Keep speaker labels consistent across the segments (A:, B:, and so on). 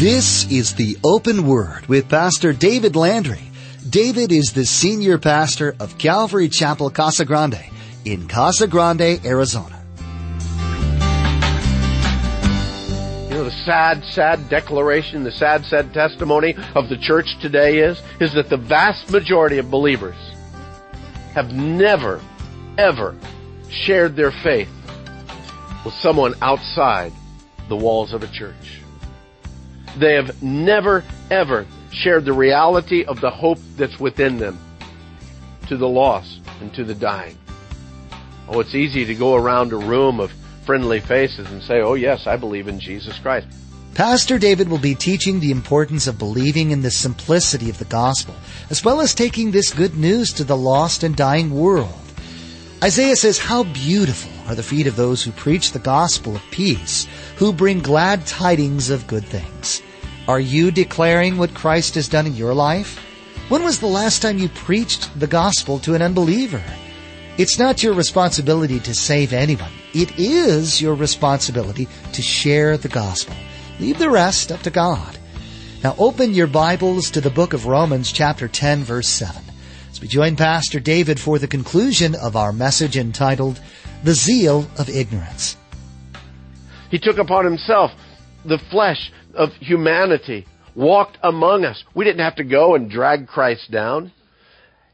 A: This is the Open Word with Pastor David Landry. David is the senior pastor of Calvary Chapel Casa Grande in Casa Grande, Arizona.
B: You know, the sad, sad declaration, the sad, sad testimony of the church today is, is that the vast majority of believers have never, ever shared their faith with someone outside the walls of a church. They have never, ever shared the reality of the hope that's within them to the lost and to the dying. Oh, it's easy to go around a room of friendly faces and say, oh yes, I believe in Jesus Christ.
A: Pastor David will be teaching the importance of believing in the simplicity of the gospel, as well as taking this good news to the lost and dying world. Isaiah says, How beautiful are the feet of those who preach the gospel of peace, who bring glad tidings of good things. Are you declaring what Christ has done in your life? When was the last time you preached the gospel to an unbeliever? It's not your responsibility to save anyone. It is your responsibility to share the gospel. Leave the rest up to God. Now open your Bibles to the book of Romans chapter 10 verse 7 as we join Pastor David for the conclusion of our message entitled The Zeal of Ignorance.
B: He took upon himself the flesh of humanity, walked among us. We didn't have to go and drag Christ down.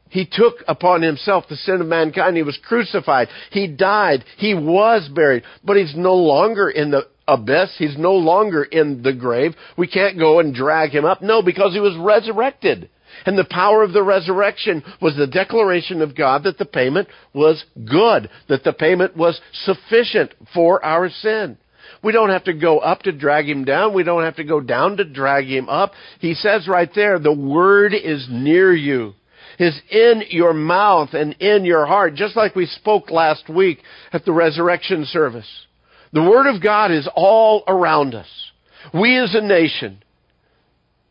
B: He took upon himself the sin of mankind. He was crucified. He died. He was buried. But he's no longer in the abyss. He's no longer in the grave. We can't go and drag him up. No, because he was resurrected. And the power of the resurrection was the declaration of God that the payment was good, that the payment was sufficient for our sin. We don't have to go up to drag him down. We don't have to go down to drag him up. He says right there, the word is near you. Is in your mouth and in your heart, just like we spoke last week at the resurrection service. The word of God is all around us. We as a nation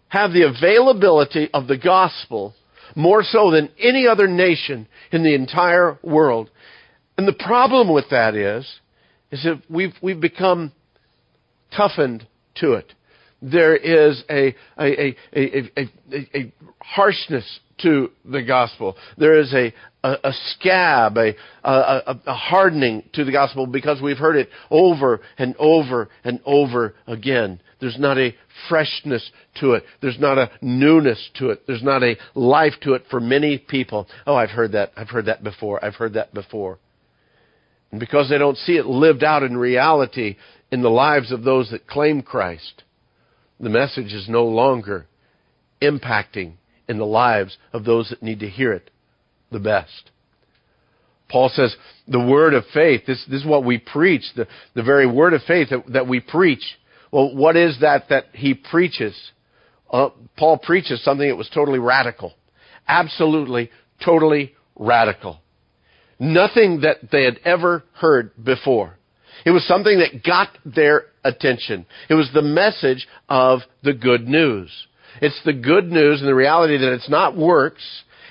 B: have the availability of the gospel more so than any other nation in the entire world. And the problem with that is, is that we've, we've become toughened to it. There is a, a, a, a, harshness to the gospel. There is a, a, a scab, a, a, a hardening to the gospel because we've heard it over and over and over again. There's not a freshness to it. There's not a newness to it. There's not a life to it for many people. Oh, I've heard that. I've heard that before. I've heard that before. And because they don't see it lived out in reality in the lives of those that claim Christ, the message is no longer impacting in the lives of those that need to hear it the best. Paul says the word of faith, this, this is what we preach, the, the very word of faith that, that we preach. Well, what is that that he preaches? Uh, Paul preaches something that was totally radical. Absolutely, totally radical. Nothing that they had ever heard before. It was something that got their attention. It was the message of the good news. It's the good news and the reality that it's not works.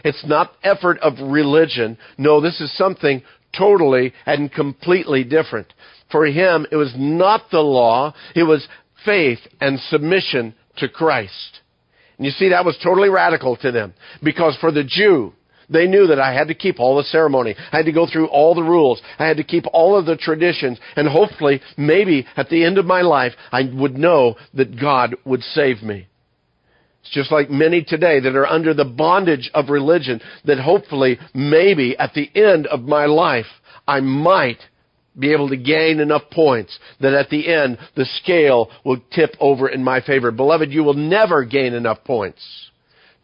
B: It's not effort of religion. No, this is something totally and completely different. For him, it was not the law. It was faith and submission to Christ. And you see, that was totally radical to them. Because for the Jew, they knew that I had to keep all the ceremony. I had to go through all the rules. I had to keep all of the traditions. And hopefully, maybe at the end of my life, I would know that God would save me. It's just like many today that are under the bondage of religion that hopefully, maybe at the end of my life, I might be able to gain enough points that at the end the scale will tip over in my favor. Beloved, you will never gain enough points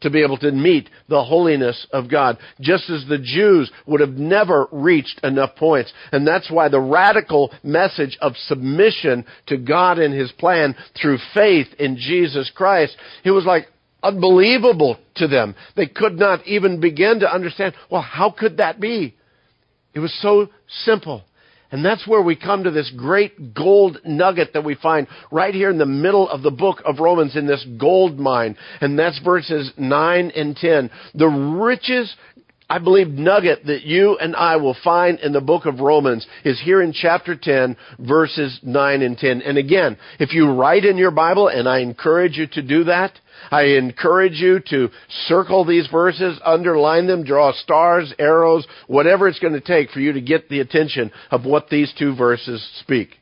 B: to be able to meet the holiness of God, just as the Jews would have never reached enough points. And that's why the radical message of submission to God and His plan through faith in Jesus Christ, it was like, unbelievable to them. They could not even begin to understand, well, how could that be? It was so simple. And that's where we come to this great gold nugget that we find right here in the middle of the book of Romans in this gold mine. And that's verses 9 and 10. The riches I believe, nugget that you and I will find in the book of Romans is here in chapter 10, verses 9 and 10. And again, if you write in your Bible, and I encourage you to do that, I encourage you to circle these verses, underline them, draw stars, arrows, whatever it's going to take for you to get the attention of what these two verses speak.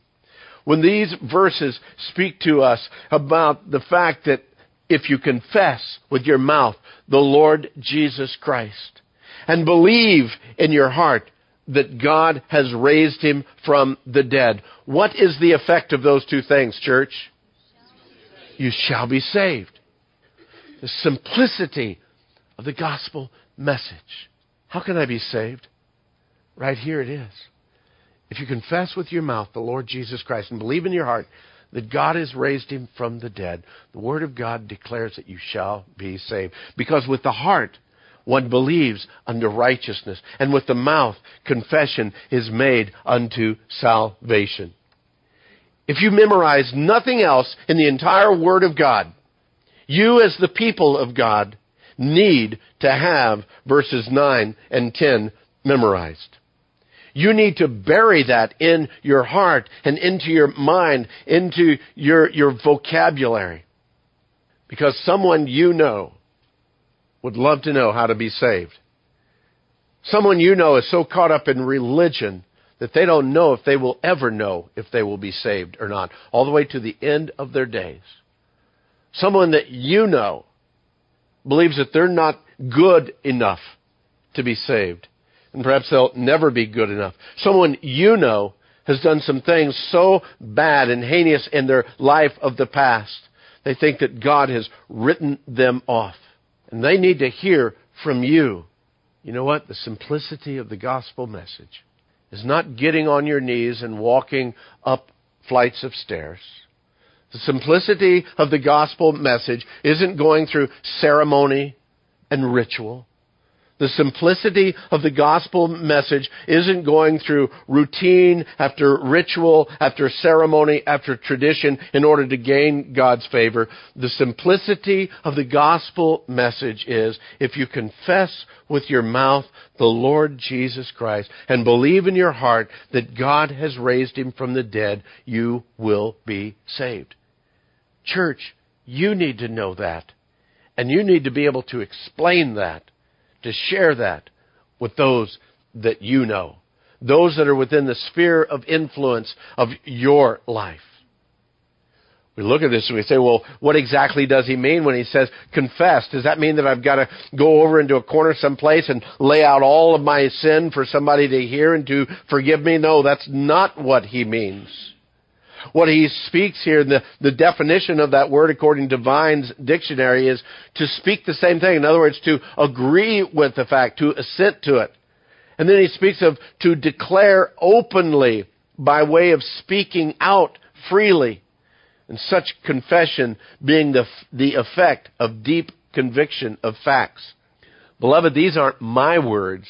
B: When these verses speak to us about the fact that if you confess with your mouth the Lord Jesus Christ and believe in your heart that God has raised him from the dead, what is the effect of those two things, church? You shall be saved the simplicity of the gospel message. How can I be saved? Right here it is. If you confess with your mouth the Lord Jesus Christ and believe in your heart that God has raised him from the dead, the Word of God declares that you shall be saved. Because with the heart, one believes unto righteousness, and with the mouth, confession is made unto salvation. If you memorize nothing else in the entire Word of God, you as the people of God need to have verses 9 and 10 memorized. You need to bury that in your heart and into your mind, into your, your vocabulary. Because someone you know would love to know how to be saved. Someone you know is so caught up in religion that they don't know if they will ever know if they will be saved or not, all the way to the end of their days someone that you know believes that they're not good enough to be saved. And perhaps they'll never be good enough. Someone you know has done some things so bad and heinous in their life of the past, they think that God has written them off. And they need to hear from you. You know what? The simplicity of the gospel message is not getting on your knees and walking up flights of stairs. The simplicity of the gospel message isn't going through ceremony and ritual. The simplicity of the gospel message isn't going through routine after ritual, after ceremony, after tradition in order to gain God's favor. The simplicity of the gospel message is if you confess with your mouth the Lord Jesus Christ and believe in your heart that God has raised him from the dead, you will be saved. Church, you need to know that. And you need to be able to explain that, to share that with those that you know, those that are within the sphere of influence of your life. We look at this and we say, well, what exactly does he mean when he says confess? Does that mean that I've got to go over into a corner someplace and lay out all of my sin for somebody to hear and to forgive me? No, that's not what he means. What he speaks here, the, the definition of that word according to Vine's dictionary is to speak the same thing. In other words, to agree with the fact, to assent to it. And then he speaks of to declare openly by way of speaking out freely. And such confession being the, the effect of deep conviction of facts. Beloved, these aren't my words.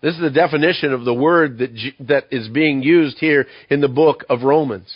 B: This is the definition of the word that, that is being used here in the book of Romans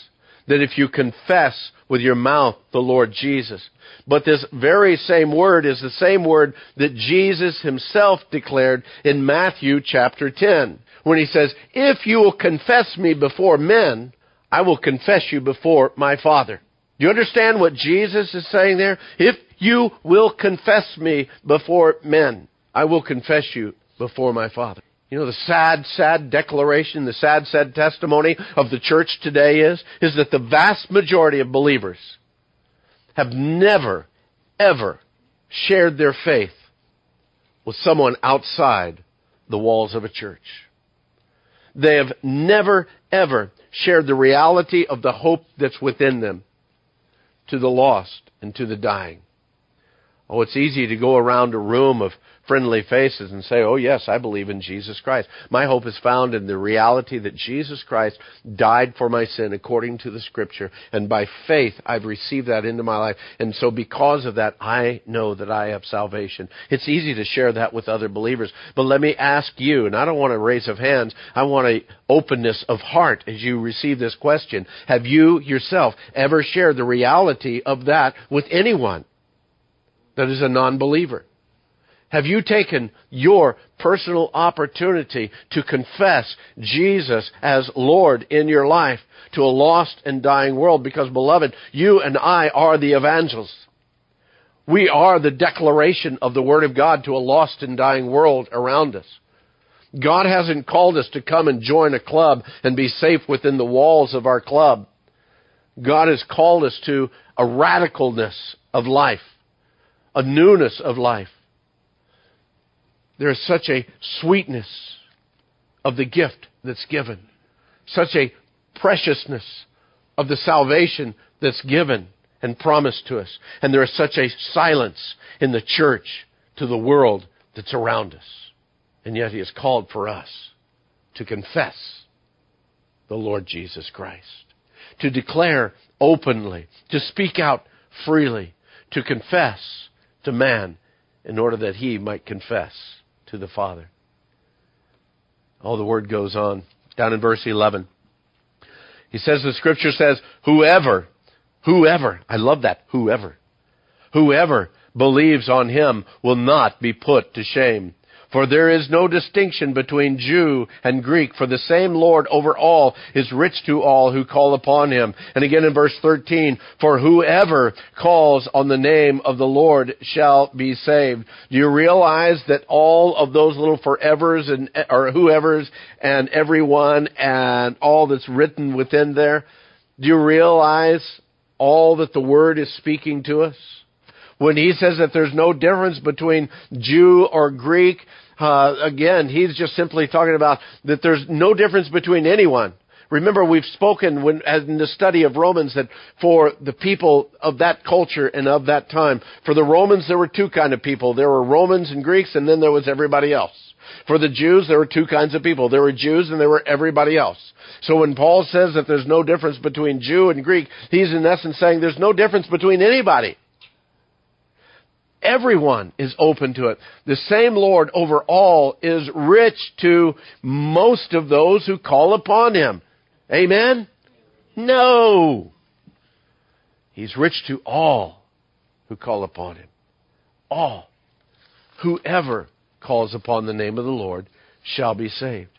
B: that if you confess with your mouth the Lord Jesus. But this very same word is the same word that Jesus himself declared in Matthew chapter 10 when he says, If you will confess me before men, I will confess you before my Father. Do you understand what Jesus is saying there? If you will confess me before men, I will confess you before my Father. You know, the sad, sad declaration, the sad, sad testimony of the church today is, is that the vast majority of believers have never, ever shared their faith with someone outside the walls of a church. They have never, ever shared the reality of the hope that's within them to the lost and to the dying. Oh, it's easy to go around a room of friendly faces and say, Oh, yes, I believe in Jesus Christ. My hope is found in the reality that Jesus Christ died for my sin according to the Scripture, and by faith I've received that into my life. And so, because of that, I know that I have salvation. It's easy to share that with other believers. But let me ask you, and I don't want a raise of hands, I want a openness of heart as you receive this question. Have you yourself ever shared the reality of that with anyone that is a non believer? Have you taken your personal opportunity to confess Jesus as Lord in your life to a lost and dying world? Because beloved, you and I are the evangelists. We are the declaration of the Word of God to a lost and dying world around us. God hasn't called us to come and join a club and be safe within the walls of our club. God has called us to a radicalness of life, a newness of life. There is such a sweetness of the gift that's given, such a preciousness of the salvation that's given and promised to us. And there is such a silence in the church to the world that's around us. And yet He has called for us to confess the Lord Jesus Christ, to declare openly, to speak out freely, to confess to man in order that he might confess to the Father. Oh, the word goes on. Down in verse 11. He says, the scripture says, whoever, whoever, I love that, whoever, whoever believes on him will not be put to shame. For there is no distinction between Jew and Greek, for the same Lord over all is rich to all who call upon him. And again in verse 13, for whoever calls on the name of the Lord shall be saved. Do you realize that all of those little forevers and, or whoever's and everyone and all that's written within there, do you realize all that the Word is speaking to us? when he says that there's no difference between Jew or Greek, uh, again, he's just simply talking about that there's no difference between anyone. Remember, we've spoken when, in the study of Romans that for the people of that culture and of that time, for the Romans there were two kind of people. There were Romans and Greeks, and then there was everybody else. For the Jews, there were two kinds of people. There were Jews and there were everybody else. So when Paul says that there's no difference between Jew and Greek, he's in essence saying there's no difference between anybody. Everyone is open to it. The same Lord over all is rich to most of those who call upon him. Amen? No. He's rich to all who call upon him. All. Whoever calls upon the name of the Lord shall be saved.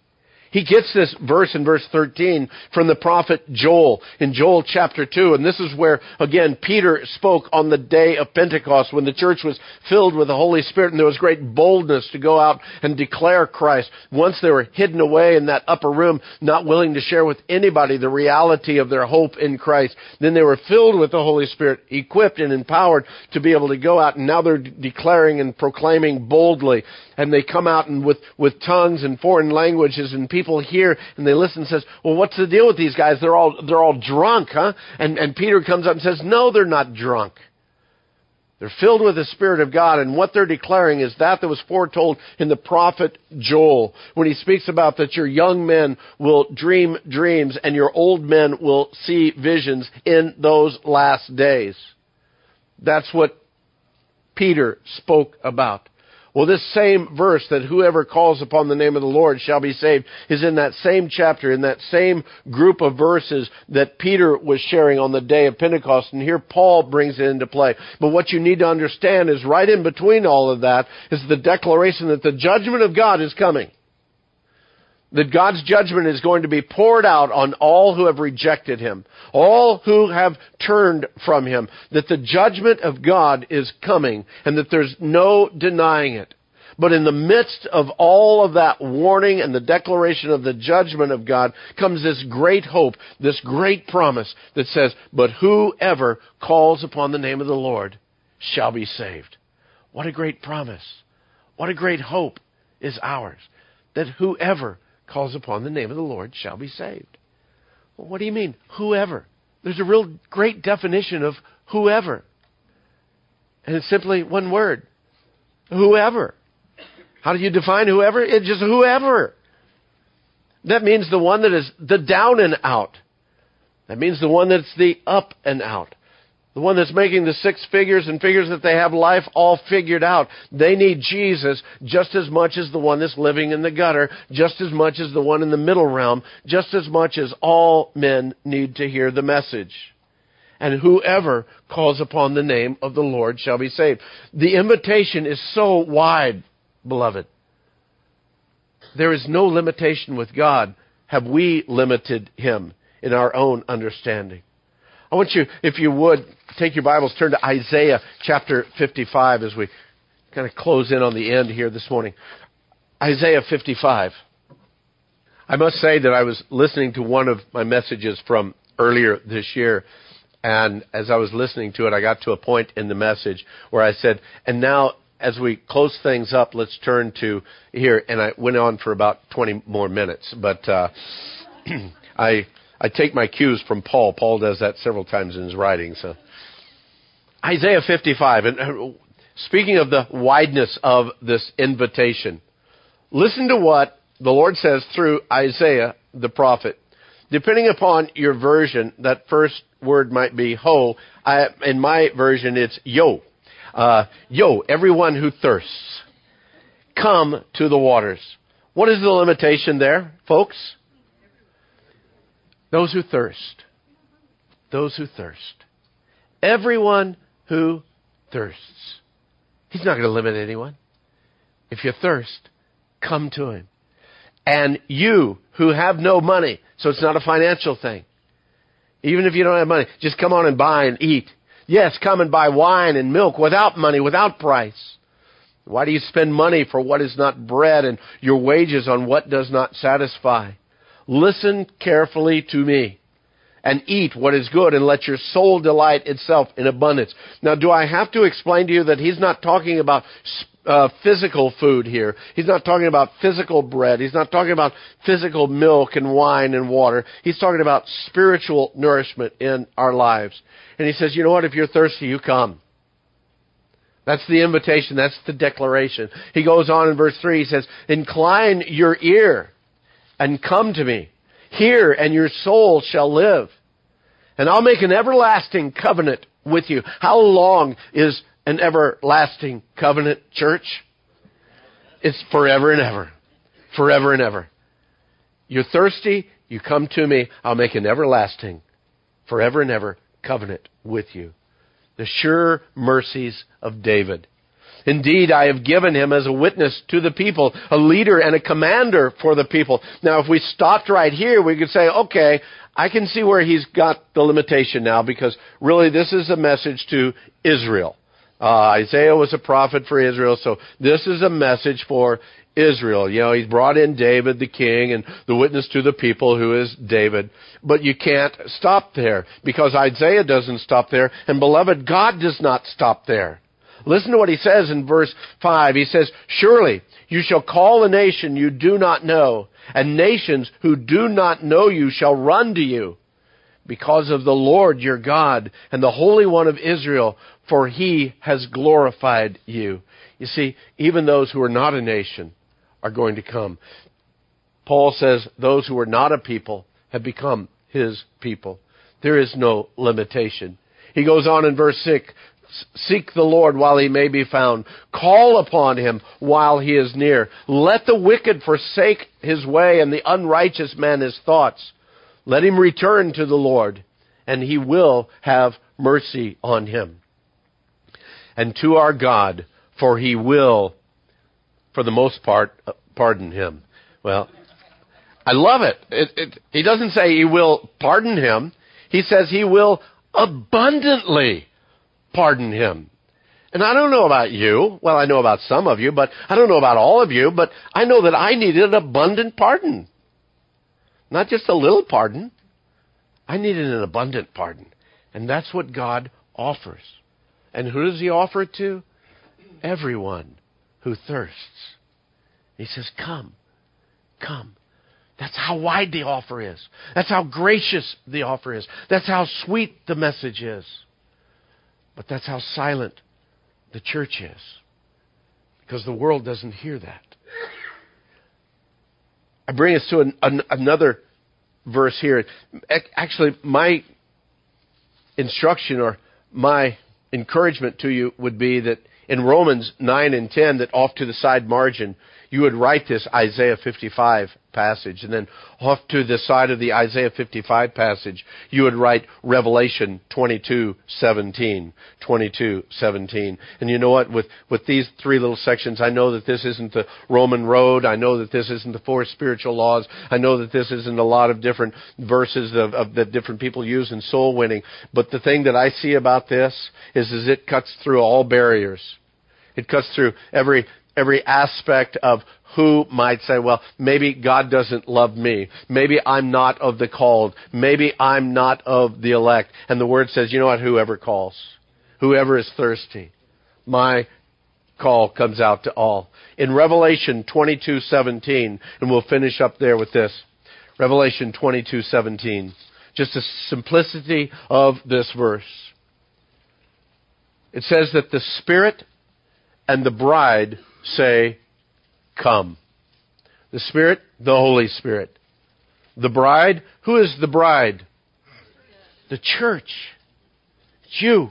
B: He gets this verse in verse 13 from the prophet Joel in Joel chapter 2. And this is where, again, Peter spoke on the day of Pentecost when the church was filled with the Holy Spirit and there was great boldness to go out and declare Christ. Once they were hidden away in that upper room, not willing to share with anybody the reality of their hope in Christ, then they were filled with the Holy Spirit, equipped and empowered to be able to go out and now they're declaring and proclaiming boldly. And they come out and with, with tongues and foreign languages and people people hear and they listen and says, well, what's the deal with these guys? They're all, they're all drunk, huh? And, and Peter comes up and says, no, they're not drunk. They're filled with the Spirit of God, and what they're declaring is that that was foretold in the prophet Joel, when he speaks about that your young men will dream dreams and your old men will see visions in those last days. That's what Peter spoke about. Well, this same verse that whoever calls upon the name of the Lord shall be saved is in that same chapter, in that same group of verses that Peter was sharing on the day of Pentecost. And here Paul brings it into play. But what you need to understand is right in between all of that is the declaration that the judgment of God is coming that God's judgment is going to be poured out on all who have rejected Him, all who have turned from Him, that the judgment of God is coming and that there's no denying it. But in the midst of all of that warning and the declaration of the judgment of God comes this great hope, this great promise that says, but whoever calls upon the name of the Lord shall be saved. What a great promise. What a great hope is ours. That whoever calls upon the name of the Lord shall be saved. Well, what do you mean? Whoever. There's a real great definition of whoever. And it's simply one word. Whoever. How do you define whoever? It's just whoever. That means the one that is the down and out. That means the one that's the up and out. The one that's making the six figures and figures that they have life all figured out. They need Jesus just as much as the one that's living in the gutter, just as much as the one in the middle realm, just as much as all men need to hear the message. and whoever calls upon the name of the Lord shall be saved. The invitation is so wide, beloved. There is no limitation with God. Have we limited Him in our own understanding? I want you, if you would, take your Bibles, turn to Isaiah chapter 55 as we kind of close in on the end here this morning. Isaiah 55. I must say that I was listening to one of my messages from earlier this year, and as I was listening to it, I got to a point in the message where I said, and now as we close things up, let's turn to here, and I went on for about 20 more minutes, but uh, I I take my cues from Paul. Paul does that several times in his writings. So Isaiah 55, and uh, speaking of the wideness of this invitation, listen to what the Lord says through Isaiah the prophet. Depending upon your version, that first word might be ho. I, in my version, it's yo. Uh, yo, everyone who thirsts, come to the waters. What is the limitation there, folks? Those who thirst. Those who thirst. Everyone who thirsts. He's not going to limit anyone. If you thirst, come to him. And you who have no money, so it's not a financial thing. Even if you don't have money, just come on and buy and eat. Yes, come and buy wine and milk without money, without price. Why do you spend money for what is not bread and your wages on what does not satisfy? Listen carefully to me and eat what is good and let your soul delight itself in abundance. Now, do I have to explain to you that he's not talking about uh, physical food here. He's not talking about physical bread. He's not talking about physical milk and wine and water. He's talking about spiritual nourishment in our lives. And he says, you know what? If you're thirsty, you come. That's the invitation. That's the declaration. He goes on in verse 3. He says, Incline your ear and come to me. Hear, and your soul shall live. And I'll make an everlasting covenant with you. How long is an everlasting covenant, church? It's forever and ever. Forever and ever. You're thirsty, you come to me, I'll make an everlasting, forever and ever covenant with you. The sure mercies of David. Indeed, I have given him as a witness to the people, a leader and a commander for the people. Now, if we stopped right here, we could say, okay, I can see where he's got the limitation now because really this is a message to Israel. Uh, Isaiah was a prophet for Israel, so this is a message for Israel. You know, he's brought in David, the king, and the witness to the people who is David. But you can't stop there because Isaiah doesn't stop there, and beloved, God does not stop there. Listen to what he says in verse 5. He says, Surely you shall call a nation you do not know, and nations who do not know you shall run to you because of the Lord your God and the Holy One of Israel, for he has glorified you. You see, even those who are not a nation are going to come. Paul says those who are not a people have become his people. There is no limitation. He goes on in verse 6 Seek the Lord while he may be found. Call upon him while he is near. Let the wicked forsake his way and the unrighteous man his thoughts. Let him return to the Lord, and he will have mercy on him. And to our God, for he will, for the most part, uh, pardon him. Well, I love it. it, it he doesn't say he will pardon him. He says he will abundantly pardon him. And I don't know about you. Well, I know about some of you, but I don't know about all of you, but I know that I needed an abundant pardon. Not just a little pardon. I needed an abundant pardon. And that's what God offers. And who does He offer it to? Everyone who thirsts. He says, Come, come. That's how wide the offer is. That's how gracious the offer is. That's how sweet the message is. But that's how silent the church is. Because the world doesn't hear that. I bring us to an, an, another verse here. Actually, my instruction or my encouragement to you would be that in Romans 9 and 10, that off to the side margin, you would write this Isaiah 55 passage and then off to the side of the Isaiah 55 passage, you would write Revelation 22:17, 22:17. And you know what? With with these three little sections, I know that this isn't the Roman road. I know that this isn't the four spiritual laws. I know that this isn't a lot of different verses of, of that different people use in soul winning. But the thing that I see about this is, is it cuts through all barriers. It cuts through every every aspect of who might say, well, maybe God doesn't love me. Maybe I'm not of the called. Maybe I'm not of the elect. And the word says, you know what? Whoever calls. Whoever is thirsty. My call comes out to all. In Revelation 22:17, and we'll finish up there with this. Revelation 22:17. Just the simplicity of this verse. It says that the Spirit and the bride say, Come. The Spirit, the Holy Spirit. The bride, who is the bride? The church. It's you.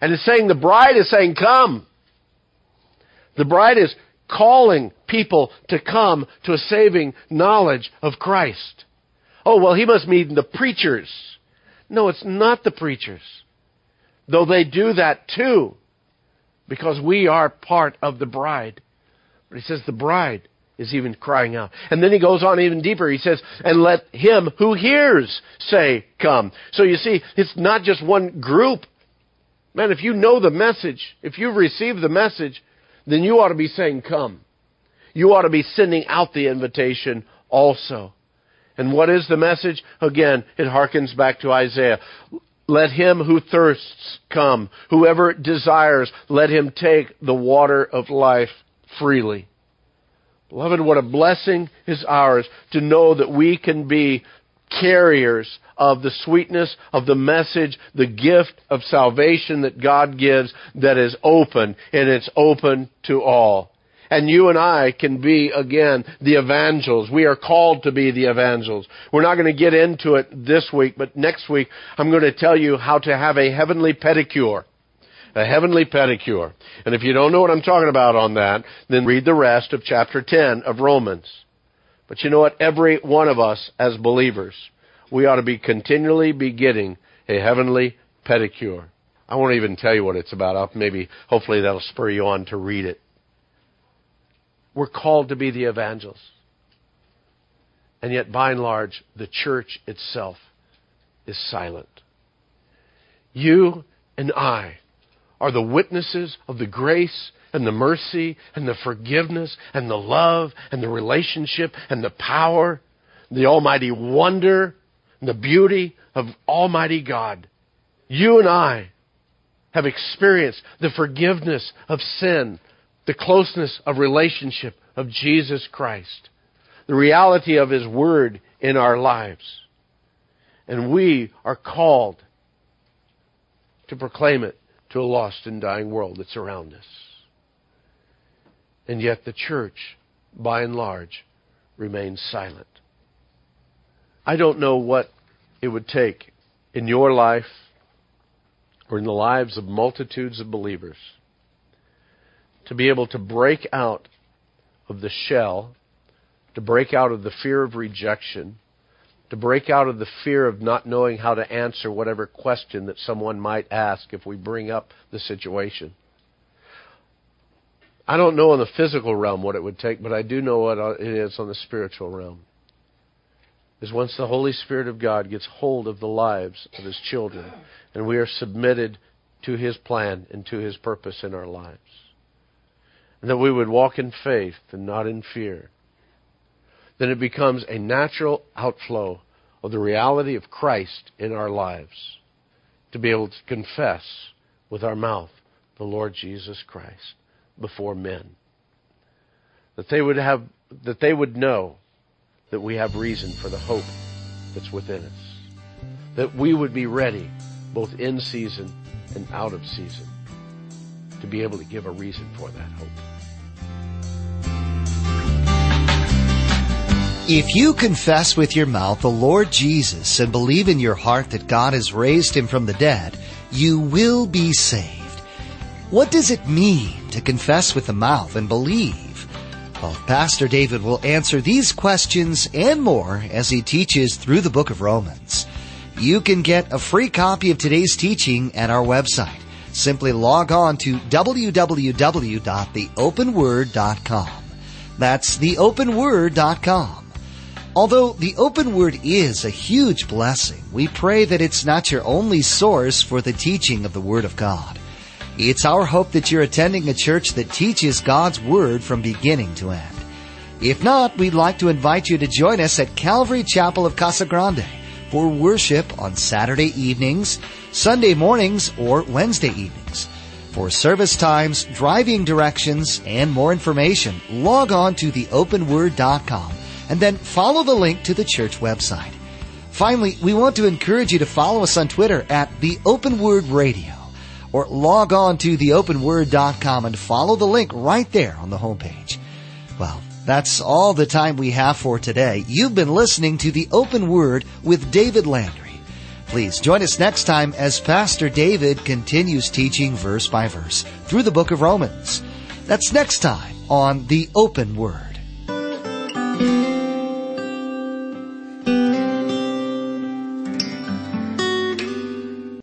B: And it's saying the bride is saying, Come. The bride is calling people to come to a saving knowledge of Christ. Oh, well, he must mean the preachers. No, it's not the preachers. Though they do that too because we are part of the bride. But he says the bride is even crying out. And then he goes on even deeper. He says, and let him who hears say, come. So you see, it's not just one group. Man, if you know the message, if you've received the message, then you ought to be saying, come. You ought to be sending out the invitation also. And what is the message? Again, it harkens back to Isaiah. Let him who thirsts come. Whoever desires, let him take the water of life freely. Beloved, what a blessing is ours to know that we can be carriers of the sweetness of the message, the gift of salvation that God gives that is open, and it's open to all. And you and I can be, again, the evangels. We are called to be the evangels. We're not going to get into it this week, but next week I'm going to tell you how to have a heavenly pedicure. A heavenly pedicure. And if you don't know what I'm talking about on that, then read the rest of chapter 10 of Romans. But you know what? Every one of us as believers, we ought to be continually be getting a heavenly pedicure. I won't even tell you what it's about. I'll maybe, hopefully that'll spur you on to read it. We're called to be the evangelists. And yet, by and large, the church itself is silent. You and I are the witnesses of the grace and the mercy and the forgiveness and the love and the relationship and the power, the almighty wonder and the beauty of Almighty God. You and I have experienced the forgiveness of sin the closeness of relationship of Jesus Christ, the reality of His Word in our lives. And we are called to proclaim it to a lost and dying world that's around us. And yet the church, by and large, remains silent. I don't know what it would take in your life or in the lives of multitudes of believers to be able to break out of the shell, to break out of the fear of rejection, to break out of the fear of not knowing how to answer whatever question that someone might ask if we bring up the situation. I don't know in the physical realm what it would take, but I do know what it is on the spiritual realm. Is once the Holy Spirit of God gets hold of the lives of His children, and we are submitted to His plan and to His purpose in our lives and that we would walk in faith and not in fear, then it becomes a natural outflow of the reality of Christ in our lives to be able to confess with our mouth the Lord Jesus Christ before men. That they would have that they would know that we have reason for the hope that's within us. That we would be ready both in season and out of season to be able to give a reason for that hope.
A: If you confess with your mouth the Lord Jesus and believe in your heart that God has raised him from the dead, you will be saved. What does it mean to confess with the mouth and believe? Well, Pastor David will answer these questions and more as he teaches through the book of Romans. You can get a free copy of today's teaching at our website. Simply log on to www.theopenword.com. That's theopenword.com. Although the open word is a huge blessing, we pray that it's not your only source for the teaching of the Word of God. It's our hope that you're attending a church that teaches God's Word from beginning to end. If not, we'd like to invite you to join us at Calvary Chapel of Casa Grande for worship on Saturday evenings, Sunday mornings, or Wednesday evenings. For service times, driving directions, and more information, log on to theopenword.com and then follow the link to the church website. Finally, we want to encourage you to follow us on Twitter at The Open Word Radio or log on to theopenword.com and follow the link right there on the homepage. Well, that's all the time we have for today. You've been listening to The Open Word with David Landry. Please join us next time as Pastor David continues teaching verse by verse through the book of Romans. That's next time on The Open Word.